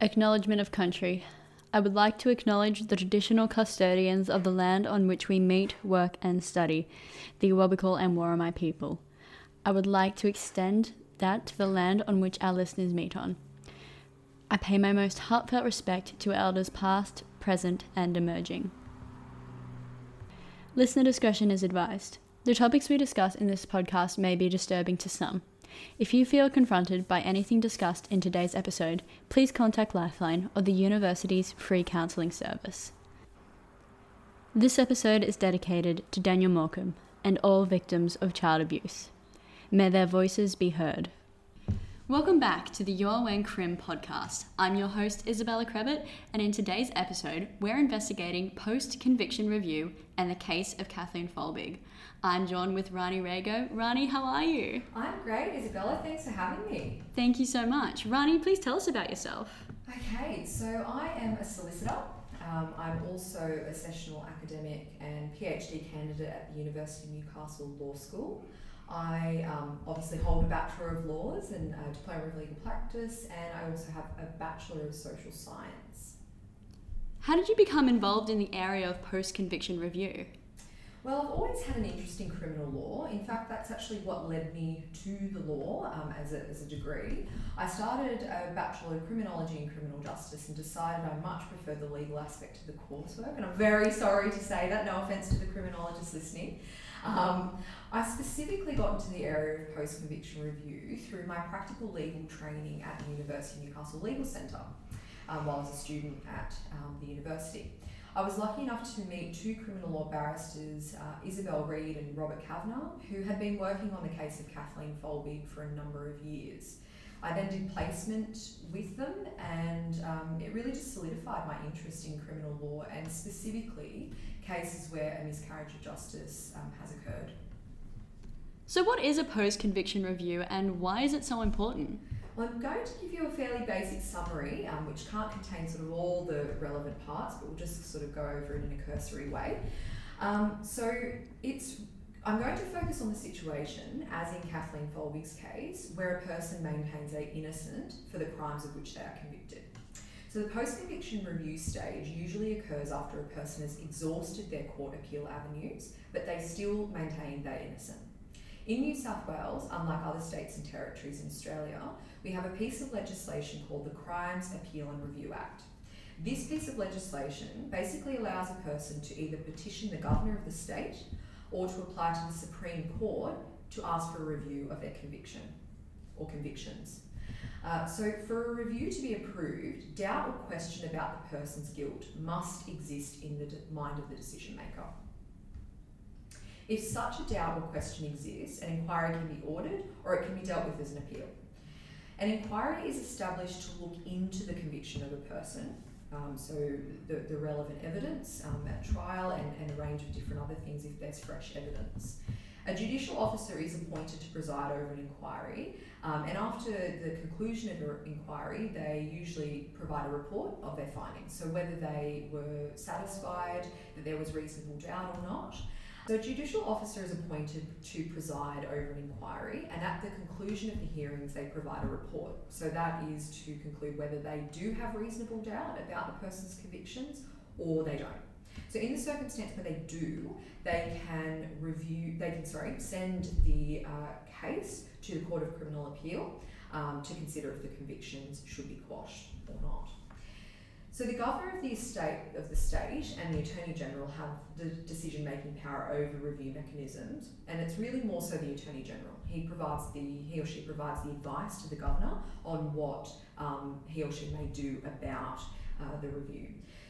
Acknowledgement of country. I would like to acknowledge the traditional custodians of the land on which we meet, work, and study, the Awabakal and Worimi people. I would like to extend that to the land on which our listeners meet on. I pay my most heartfelt respect to elders past, present, and emerging. Listener discretion is advised. The topics we discuss in this podcast may be disturbing to some. If you feel confronted by anything discussed in today's episode, please contact Lifeline or the university's free counselling service. This episode is dedicated to Daniel Morcombe and all victims of child abuse. May their voices be heard. Welcome back to the Your When Crim podcast. I'm your host, Isabella Krebit, and in today's episode, we're investigating post conviction review and the case of Kathleen Folbigg. I'm John with Rhanee Rego. Rhanee, how are you? I'm great, Isabella. Thanks for having me. Thank you so much. Rhanee, please tell us about yourself. Okay, so I am a solicitor. Um, I'm also a sessional academic and PhD candidate at the University of Newcastle Law School. I um, obviously hold a Bachelor of Laws and a Diploma of Legal Practice, and I also have a Bachelor of Social Science. How did you become involved in the area of post conviction review? Well, I've always had an interest in criminal law. In fact, that's actually what led me to the law um, as, a, as a degree. I started a Bachelor of Criminology and Criminal Justice and decided I much prefer the legal aspect of the coursework. And I'm very sorry to say that, no offence to the criminologists listening. Um, I specifically got into the area of post conviction review through my practical legal training at the University of Newcastle Legal Centre um, while I was a student at um, the university. I was lucky enough to meet two criminal law barristers, uh, Isabel Reed and Robert Cavanagh, who had been working on the case of Kathleen Folbigg for a number of years. I then did placement with them, and um, it really just solidified my interest in criminal law and specifically cases where a miscarriage of justice um, has occurred. So, what is a post conviction review and why is it so important? Well, I'm going to give you a fairly basic summary, um, which can't contain sort of all the relevant parts, but we'll just sort of go over it in a cursory way. Um, so, it's I'm going to focus on the situation, as in Kathleen Folbigg's case, where a person maintains they're innocent for the crimes of which they are convicted. So the post-conviction review stage usually occurs after a person has exhausted their court appeal avenues, but they still maintain they're innocent. In New South Wales, unlike other states and territories in Australia, we have a piece of legislation called the Crimes Appeal and Review Act. This piece of legislation basically allows a person to either petition the governor of the state or to apply to the Supreme Court to ask for a review of their conviction or convictions. Uh, so, for a review to be approved, doubt or question about the person's guilt must exist in the mind of the decision maker. If such a doubt or question exists, an inquiry can be ordered or it can be dealt with as an appeal. An inquiry is established to look into the conviction of a person, um, so the, the relevant evidence um, at trial and, and a range of different other things if there's fresh evidence. A judicial officer is appointed to preside over an inquiry, um, and after the conclusion of an inquiry, they usually provide a report of their findings. So, whether they were satisfied that there was reasonable doubt or not. So, a judicial officer is appointed to preside over an inquiry, and at the conclusion of the hearings, they provide a report. So, that is to conclude whether they do have reasonable doubt about the person's convictions or they don't. So in the circumstance where they do, they can review, they can, sorry, send the uh, case to the Court of Criminal Appeal um, to consider if the convictions should be quashed or not. So the governor of the estate of the state and the attorney general have the decision-making power over review mechanisms, and it's really more so the attorney general. He provides the he or she provides the advice to the governor on what um, he or she may do about uh, the review.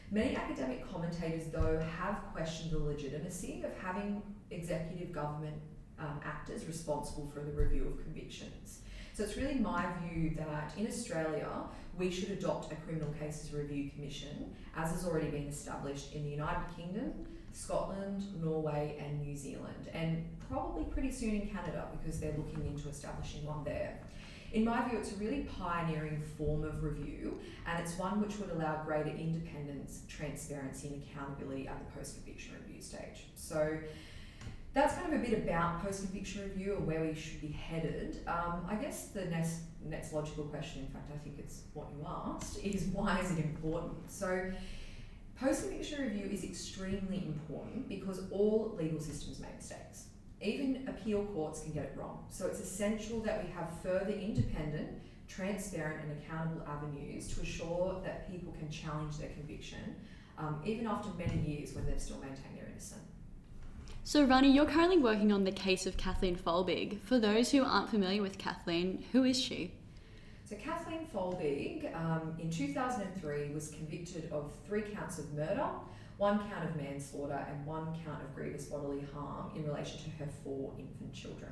Many academic commentators, though, have questioned the legitimacy of having executive government um, actors responsible for the review of convictions. So it's really my view that in Australia, we should adopt a criminal cases review commission, as has already been established in the United Kingdom, Scotland, Norway, and New Zealand, and probably pretty soon in Canada because they're looking into establishing one there. In my view, it's a really pioneering form of review, and it's one which would allow greater independence, transparency, and accountability at the post conviction review stage. So, that's kind of a bit about post conviction review and where we should be headed. Um, I guess the next next logical question, in fact, I think it's what you asked, is why is it important? So, post conviction review is extremely important because all legal systems make mistakes. Even appeal courts can get it wrong. So, it's essential that we have further independent, transparent, and accountable avenues to ensure that people can challenge their conviction, um, even after many years when they've still maintained their innocence. So, Rhanee, you're currently working on the case of Kathleen Folbigg. For those who aren't familiar with Kathleen, who is she? So, Kathleen Folbigg um, in 2003 was convicted of three counts of murder, one count of manslaughter, and one count of grievous bodily harm in relation to her four infant children.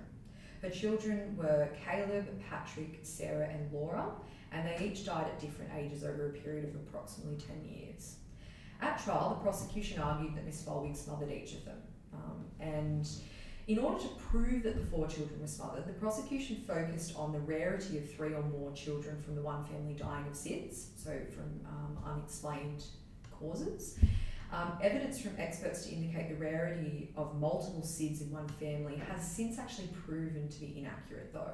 Her children were Caleb, Patrick, Sarah, and Laura, and they each died at different ages over a period of approximately 10 years. At trial, the prosecution argued that Miss Folbigg smothered each of them. Um, and in order to prove that the four children were smothered, the prosecution focused on the rarity of three or more children from the one family dying of SIDS, so from um, unexplained causes. Um, evidence from experts to indicate the rarity of multiple SIDS in one family has since actually proven to be inaccurate, though.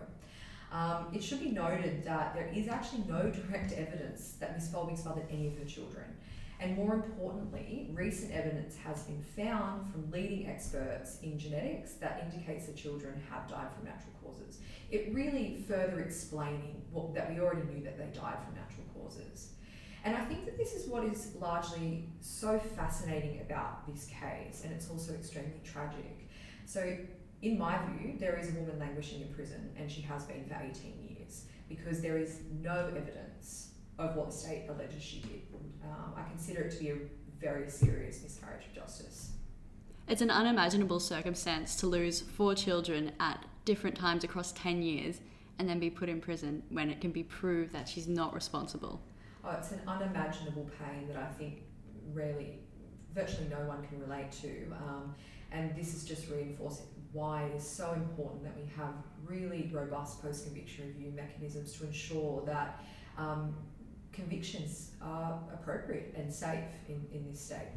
Um, it should be noted that there is actually no direct evidence that Miss Folbigg smothered any of her children. And more importantly, recent evidence has been found from leading experts in genetics that indicates that children have died from natural causes. It really further explaining what, that we already knew that they died from natural causes. And I think that this is what is largely so fascinating about this case, and it's also extremely tragic. So, in my view, there is a woman languishing in prison, and she has been for 18 years because there is no evidence of what the state alleges she did. Um, I consider it to be a very serious miscarriage of justice. It's an unimaginable circumstance to lose four children at different times across 10 years and then be put in prison when it can be proved that she's not responsible. Oh, it's an unimaginable pain that I think rarely, virtually no one can relate to. Um, and this is just reinforcing why it is so important that we have really robust post conviction review mechanisms to ensure that um, convictions are appropriate and safe in, in this state.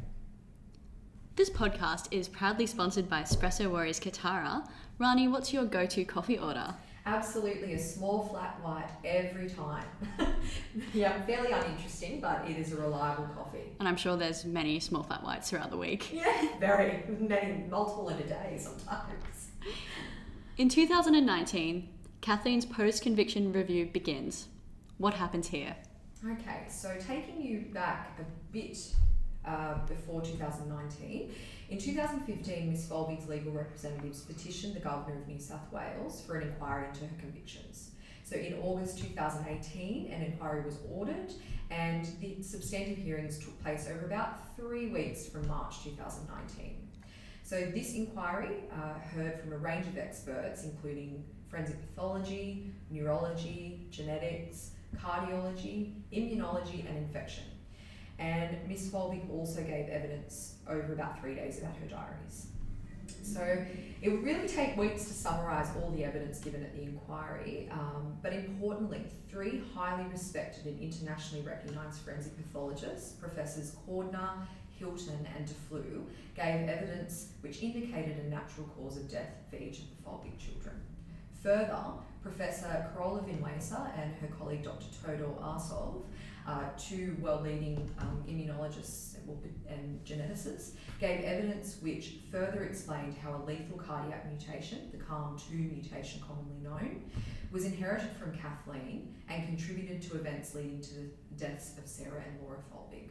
This podcast is proudly sponsored by Espresso Warriors Kotara. Rhanee, what's your go to coffee order? Absolutely, a small flat white every time. yeah, fairly uninteresting, but it is a reliable coffee. And I'm sure there's many small flat whites throughout the week. Yeah, very many, multiple in a day sometimes. In 2019, Kathleen's post conviction review begins. What happens here? Okay, so taking you back a bit uh, before 2019, in 2015, Miss Folbigg's legal representatives petitioned the Governor of New South Wales for an inquiry into her convictions. So in August 2018, an inquiry was ordered, and the substantive hearings took place over about three weeks from March 2019. So this inquiry uh, heard from a range of experts, including forensic pathology, neurology, genetics, cardiology, immunology, and infection. And Miss Folbigg also gave evidence over about three days about her diaries. So it would really take weeks to summarise all the evidence given at the inquiry, um, but importantly, three highly respected and internationally recognised forensic pathologists, Professors Cordner, Hilton, and Duflou, gave evidence which indicated a natural cause of death for each of the Folbig children. Further, Professor Carola Vinuesa and her colleague Dr. Todor Arsov, uh, two world-leading um, immunologists and geneticists, gave evidence which further explained how a lethal cardiac mutation, the CALM2 mutation commonly known, was inherited from Kathleen and contributed to events leading to the deaths of Sarah and Laura Folbigg.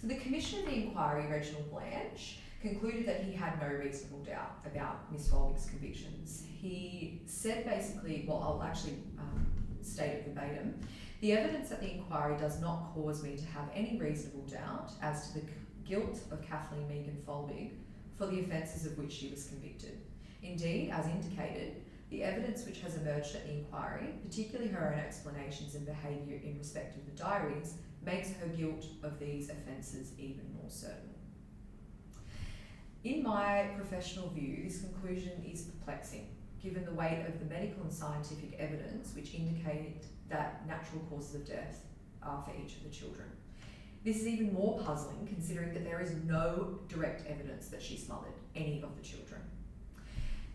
So the Commissioner of the Inquiry, Reginald Blanch, concluded that he had no reasonable doubt about Miss Folbigg's convictions. He said basically, well, I'll actually um, state it verbatim. The evidence at the inquiry does not cause me to have any reasonable doubt as to the guilt of Kathleen Megan Folbigg for the offences of which she was convicted. Indeed, as indicated, the evidence which has emerged at the inquiry, particularly her own explanations and behaviour in respect of the diaries, makes her guilt of these offences even more certain. In my professional view, this conclusion is perplexing, given the weight of the medical and scientific evidence which indicate that natural causes of death are for each of the children. This is even more puzzling considering that there is no direct evidence that she smothered any of the children.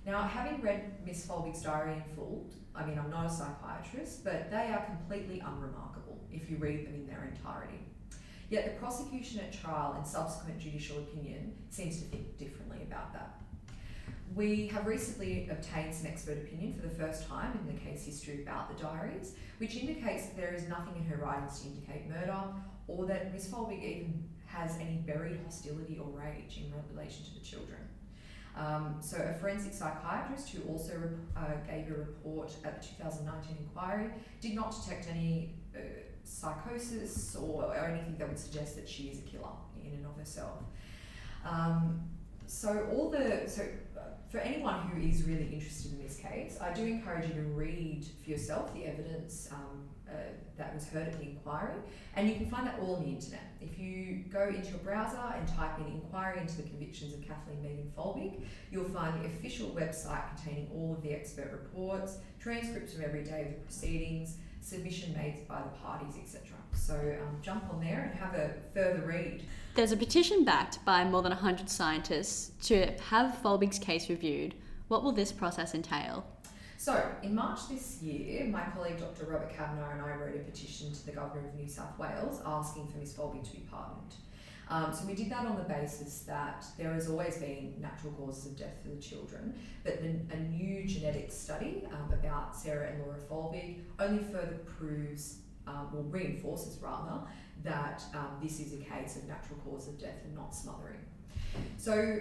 Now, having read Miss Folbigg's diary in full, I mean, I'm not a psychiatrist, but they are completely unremarkable if you read them in their entirety. Yet the prosecution at trial and subsequent judicial opinion seems to think differently about that. We have recently obtained some expert opinion for the first time in the case history about the diaries, which indicates that there is nothing in her writings to indicate murder or that Miss Folbigg even has any buried hostility or rage in relation to the children. Um, so, a forensic psychiatrist who also uh, gave a report at the 2019 inquiry did not detect any uh, psychosis or, or, anything that would suggest that she is a killer in and of herself. Um, so, all the so uh, for anyone who is really interested in this case, I do encourage you to read for yourself the evidence um, uh, that was heard at the inquiry, and you can find that all on the internet. If you go into your browser and type in inquiry into the convictions of Kathleen Megan Folbigg, you'll find the official website containing all of the expert reports, transcripts from every day of the proceedings, submission made by the parties, etc. So um, jump on there and have a further read. There's a petition backed by more than 100 scientists to have Folbigg's case reviewed. What will this process entail? So, in March this year, my colleague Dr. Robert Cavanagh and I wrote a petition to the Governor of New South Wales asking for Miss Folbigg to be pardoned. Um, so we did that on the basis that there has always been natural causes of death for the children, but the, a new genetic study um, about Sarah and Laura Folbigg only further proves, um, or reinforces rather, that um, this is a case of natural cause of death and not smothering. So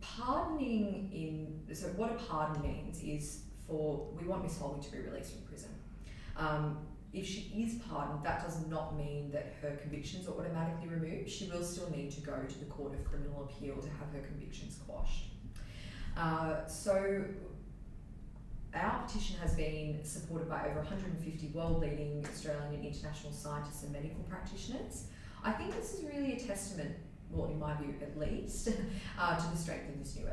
pardoning in so what a pardon means is for we want Miss Folbigg to be released from prison. Um, if she is pardoned, that does not mean that her convictions are automatically removed. She will still need to go to the Court of Criminal Appeal to have her convictions quashed. Uh, so our petition has been supported by over 150 world-leading Australian and international scientists and medical practitioners. I think this is really a testament, well, in my view at least, uh, to the strength of this new.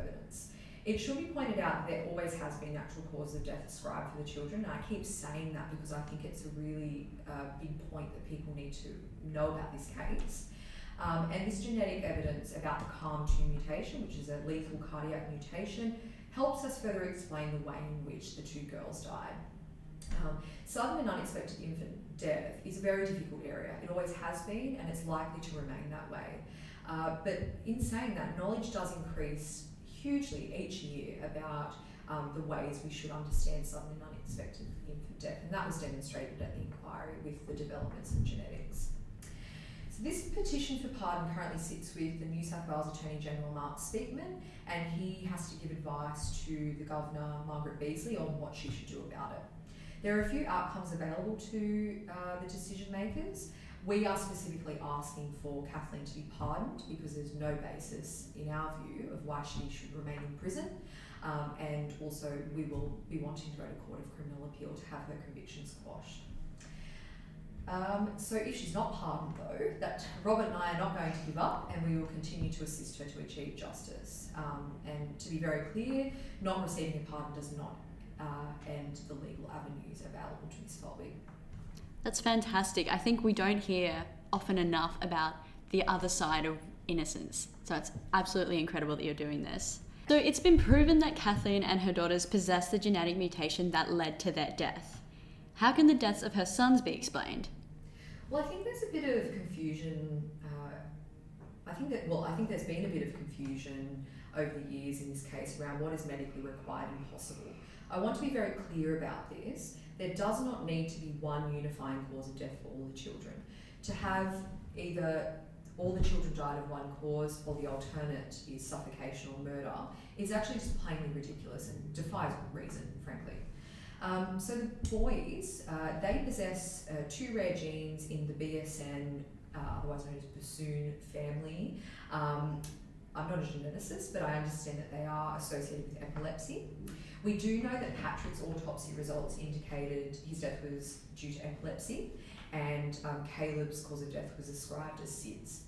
It should be pointed out that there always has been natural causes of death ascribed for the children. And I keep saying that because I think it's a really uh, big point that people need to know about this case. Um, and this genetic evidence about the CALM2 mutation, which is a lethal cardiac mutation, helps us further explain the way in which the two girls died. Um, sudden and unexpected infant death is a very difficult area. It always has been, and it's likely to remain that way. Uh, but in saying that, knowledge does increase hugely each year about um, the ways we should understand sudden and unexpected infant death, and that was demonstrated at the inquiry with the developments in genetics. So this petition for pardon currently sits with the New South Wales Attorney General Mark Speakman, and he has to give advice to the Governor Margaret Beazley on what she should do about it. There are a few outcomes available to uh, the decision makers. We are specifically asking for Kathleen to be pardoned because there's no basis, in our view, of why she should remain in prison. Um, and also, we will be wanting to go to Court of Criminal Appeal to have her convictions quashed. Um, so, if she's not pardoned, though, that Robert and I are not going to give up, and we will continue to assist her to achieve justice. Um, and to be very clear, not receiving a pardon does not uh, end the legal avenues available to Ms. Folbigg. That's fantastic. I think we don't hear often enough about the other side of innocence. So it's absolutely incredible that you're doing this. So it's been proven that Kathleen and her daughters possess the genetic mutation that led to their death. How can the deaths of her sons be explained? Well, I think there's a bit of confusion. Uh, I think that, well, I think there's been a bit of confusion over the years in this case around what is medically required and possible. I want to be very clear about this there does not need to be one unifying cause of death for all the children. To have either all the children died of one cause or the alternate is suffocation or murder is actually just plainly ridiculous and defies reason, frankly. Um, so the boys, uh, they possess uh, two rare genes in the BSN, uh, otherwise known as bassoon family. Um, I'm not a geneticist, but I understand that they are associated with epilepsy. We do know that Patrick's autopsy results indicated his death was due to epilepsy, and um, Caleb's cause of death was ascribed as SIDS.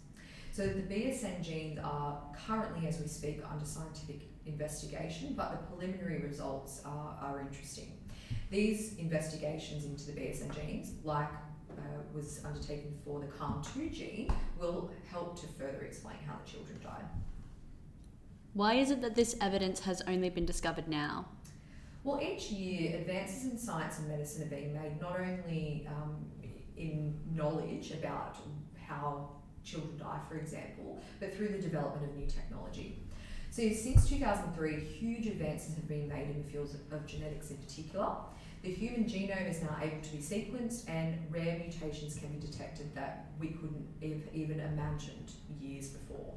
So the BSN genes are currently, as we speak, under scientific investigation, but the preliminary results are, are interesting. These investigations into the BSN genes, like uh, was undertaken for the CALM2 gene, will help to further explain how the children died. Why is it that this evidence has only been discovered now? Well, each year, advances in science and medicine are being made not only um, in knowledge about how children die, for example, but through the development of new technology. So, since 2003, huge advances have been made in the fields of genetics in particular. The human genome is now able to be sequenced, and rare mutations can be detected that we couldn't have even imagined years before.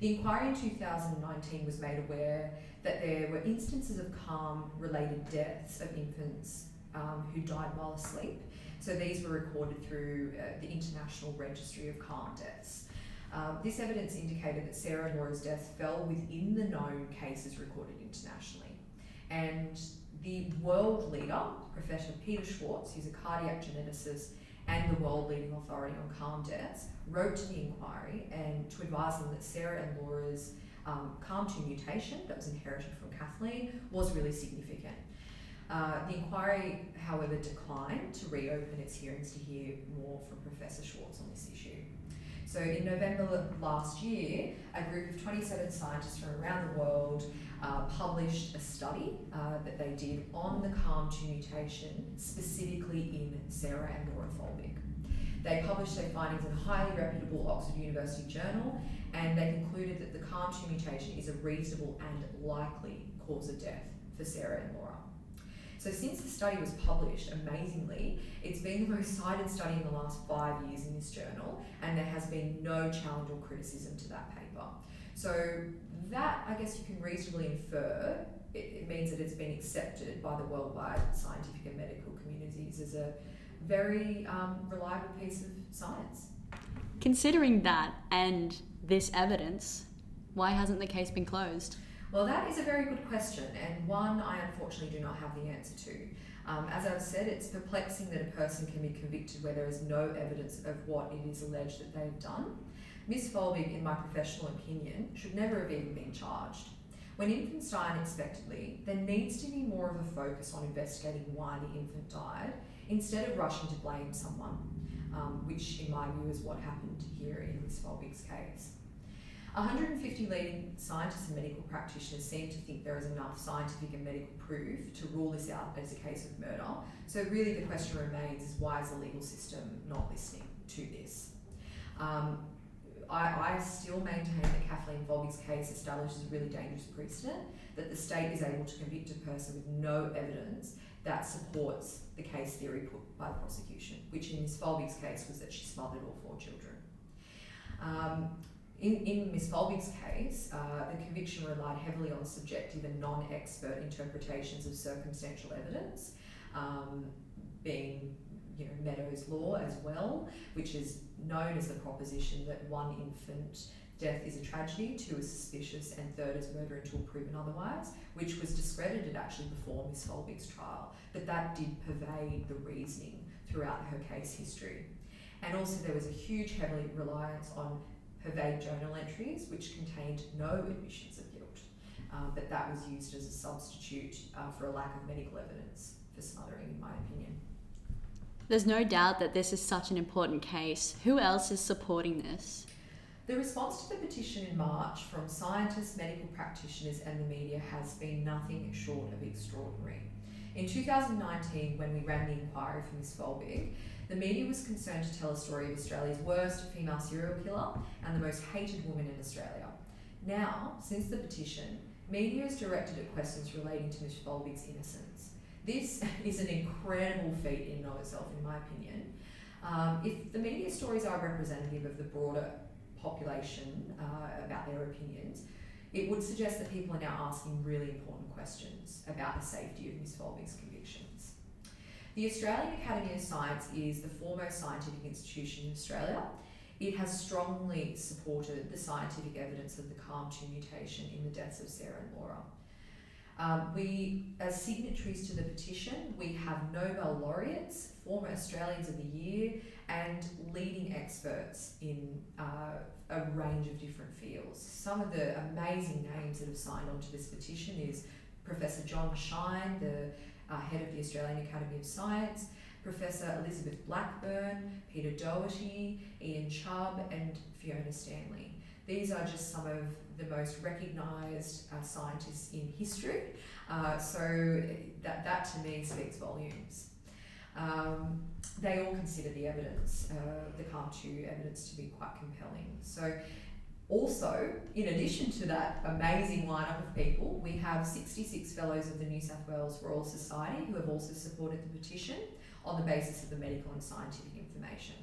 The inquiry in 2019 was made aware that there were instances of CALM related deaths of infants um, who died while asleep. So these were recorded through uh, the International Registry of CALM deaths. Um, this evidence indicated that Sarah and death fell within the known cases recorded internationally. And the world leader, Professor Peter Schwartz, who's a cardiac geneticist and the world leading authority on CALM deaths, wrote to the inquiry and to advise them that Sarah and Laura's um, CALM2 mutation that was inherited from Kathleen was really significant. Uh, the inquiry, however, declined to reopen its hearings to hear more from Professor Schwartz on this issue. So, in November last year, a group of 27 scientists from around the world uh, published a study uh, that they did on the CALM2 mutation, specifically in Sarah and Folbigg. They published their findings in a highly reputable Oxford University journal, and they concluded that the CALM2 mutation is a reasonable and likely cause of death for Sarah and Laura. So since the study was published, amazingly, it's been the most cited study in the last five years in this journal, and there has been no challenge or criticism to that paper. So that, I guess you can reasonably infer, it, it means that it's been accepted by the worldwide scientific and medical communities as a very um, reliable piece of science. Considering that and this evidence, why hasn't the case been closed? Well, that is a very good question, and one I unfortunately do not have the answer to. Um, as I've said, it's perplexing that a person can be convicted where there is no evidence of what it is alleged that they've done. Miss Folbigg, in my professional opinion, should never have even been charged. When infants die unexpectedly, there needs to be more of a focus on investigating why the infant died instead of rushing to blame someone, um, which, in my view, is what happened here in Miss Folbigg's case. 150 leading scientists and medical practitioners seem to think there is enough scientific and medical proof to rule this out as a case of murder. So, really, the question remains is why is the legal system not listening to this? Um, I, I, still maintain that Kathleen Folbigg's case establishes a really dangerous precedent that the state is able to convict a person with no evidence that supports the case theory put by the prosecution, which in Ms. Folbigg's case was that she smothered all four children. Um, in, in Ms. Folbigg's case, uh, the conviction relied heavily on subjective and non expert interpretations of circumstantial evidence, um, being you know, Meadows' law as well, which is known as the proposition that one infant death is a tragedy, two is suspicious, and third is murder until proven otherwise, which was discredited actually before Miss Folbigg's trial. But that did pervade the reasoning throughout her case history. And also, there was a huge heavily reliance on vague journal entries, which contained no admissions of guilt, um, but that was used as a substitute uh, for a lack of medical evidence for smothering, in my opinion. There's no doubt that this is such an important case. Who else is supporting this? The response to the petition in March from scientists, medical practitioners, and the media has been nothing short of extraordinary. In 2019, when we ran the inquiry for Ms. Folbigg, the media was concerned to tell a story of Australia's worst female serial killer and the most hated woman in Australia. Now, since the petition, media is directed at questions relating to Ms. Folbigg's innocence. This is an incredible feat in and of itself, in my opinion. Um, if the media stories are representative of the broader population uh, about their opinions, it would suggest that people are now asking really important questions about the safety of Ms. Folbigg's convictions. The Australian Academy of Science is the foremost scientific institution in Australia. It has strongly supported the scientific evidence of the CALM2 mutation in the deaths of Sarah and Laura. Um, we, as signatories to the petition, we have Nobel laureates, former Australians of the Year, and leading experts in uh, a range of different fields. Some of the amazing names that have signed on to this petition is Professor John Shine, the uh, head of the Australian Academy of Science, Professor Elizabeth Blackburn, Peter Doherty, Ian Chubb, and Fiona Stanley. These are just some of the most recognised uh, scientists in history. Uh, so that, that to me speaks volumes. Um, they all consider the evidence, uh, the CALM2 evidence to be quite compelling. So also, in addition to that amazing lineup of people, we have 66 fellows of the New South Wales Royal Society who have also supported the petition on the basis of the medical and scientific information.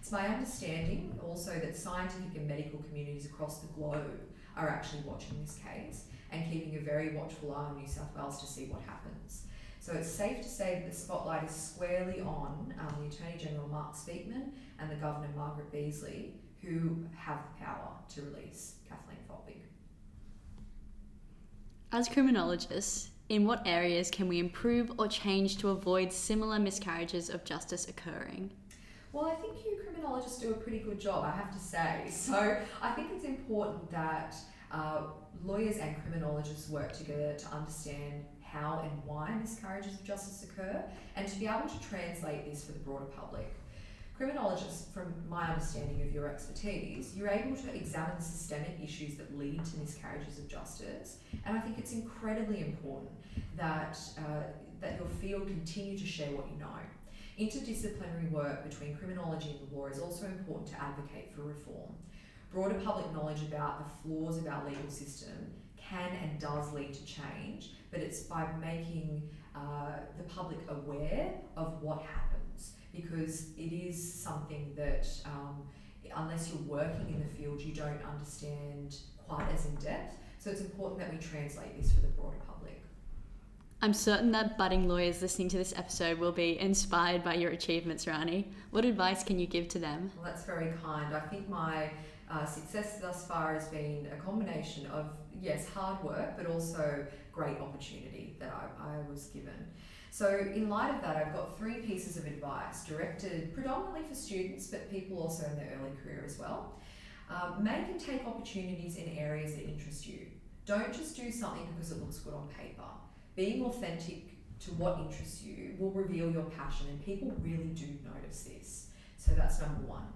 It's my understanding also that scientific and medical communities across the globe are actually watching this case and keeping a very watchful eye on New South Wales to see what happens. So it's safe to say that the spotlight is squarely on um, the Attorney General Mark Speakman and the Governor Margaret Beazley, who have the power to release Kathleen Folbigg. As criminologists, in what areas can we improve or change to avoid similar miscarriages of justice occurring? Well, I think you criminologists do a pretty good job, I have to say. So I think it's important that uh, lawyers and criminologists work together to understand how and why miscarriages of justice occur and to be able to translate this for the broader public. Criminologists, from my understanding of your expertise, you're able to examine systemic issues that lead to miscarriages of justice, and I think it's incredibly important that uh, that your field continue to share what you know. Interdisciplinary work between criminology and the law is also important to advocate for reform. Broader public knowledge about the flaws of our legal system can and does lead to change, but it's by making uh, the public aware of what happens because it is something that, um, unless you're working in the field, you don't understand quite as in depth. So it's important that we translate this for the broader public. I'm certain that budding lawyers listening to this episode will be inspired by your achievements, Rhanee. What advice can you give to them? Well, that's very kind. I think my uh, success thus far has been a combination of, yes, hard work, but also great opportunity that I, I was given. So, in light of that, I've got three pieces of advice directed predominantly for students, but people also in their early career as well. Um, make and take opportunities in areas that interest you. Don't just do something because it looks good on paper. Being authentic to what interests you will reveal your passion, and people really do notice this. So, that's number one.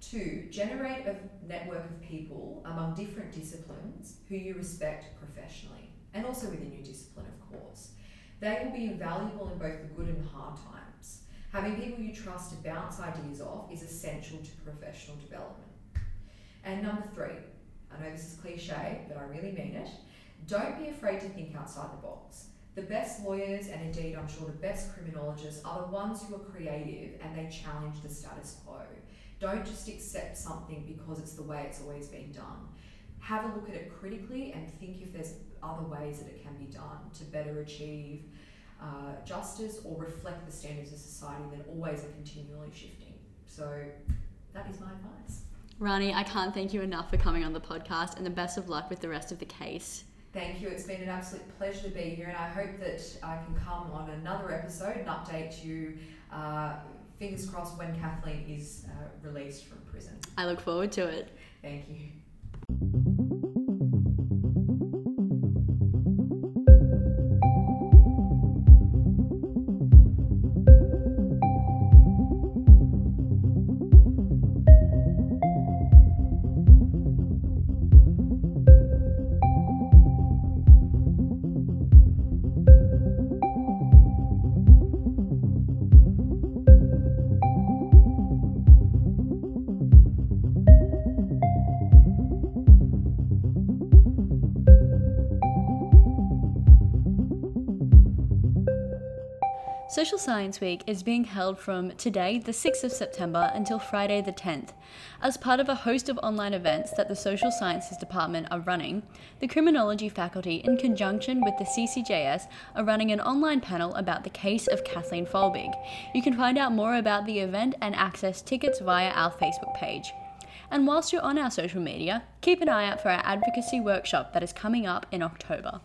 Two, generate a network of people among different disciplines who you respect professionally, and also within your discipline, of course. They will be invaluable in both the good and hard times. Having people you trust to bounce ideas off is essential to professional development. And number three, I know this is cliche, but I really mean it. Don't be afraid to think outside the box. The best lawyers, and indeed I'm sure the best criminologists, are the ones who are creative and they challenge the status quo. Don't just accept something because it's the way it's always been done. Have a look at it critically and think if there's other ways that it can be done to better achieve uh, justice or reflect the standards of society that always are continually shifting. So that is my advice. Rhanee, I can't thank you enough for coming on the podcast and the best of luck with the rest of the case. Thank you. It's been an absolute pleasure to be here, and I hope that I can come on another episode and update you. Uh, fingers crossed when Kathleen is uh, released from prison. I look forward to it. Thank you. Social Science Week is being held from today, the 6th of September, until Friday, the 10th. As part of a host of online events that the Social Sciences Department are running, the Criminology faculty, in conjunction with the CCJS, are running an online panel about the case of Kathleen Folbigg. You can find out more about the event and access tickets via our Facebook page. And whilst you're on our social media, keep an eye out for our advocacy workshop that is coming up in October.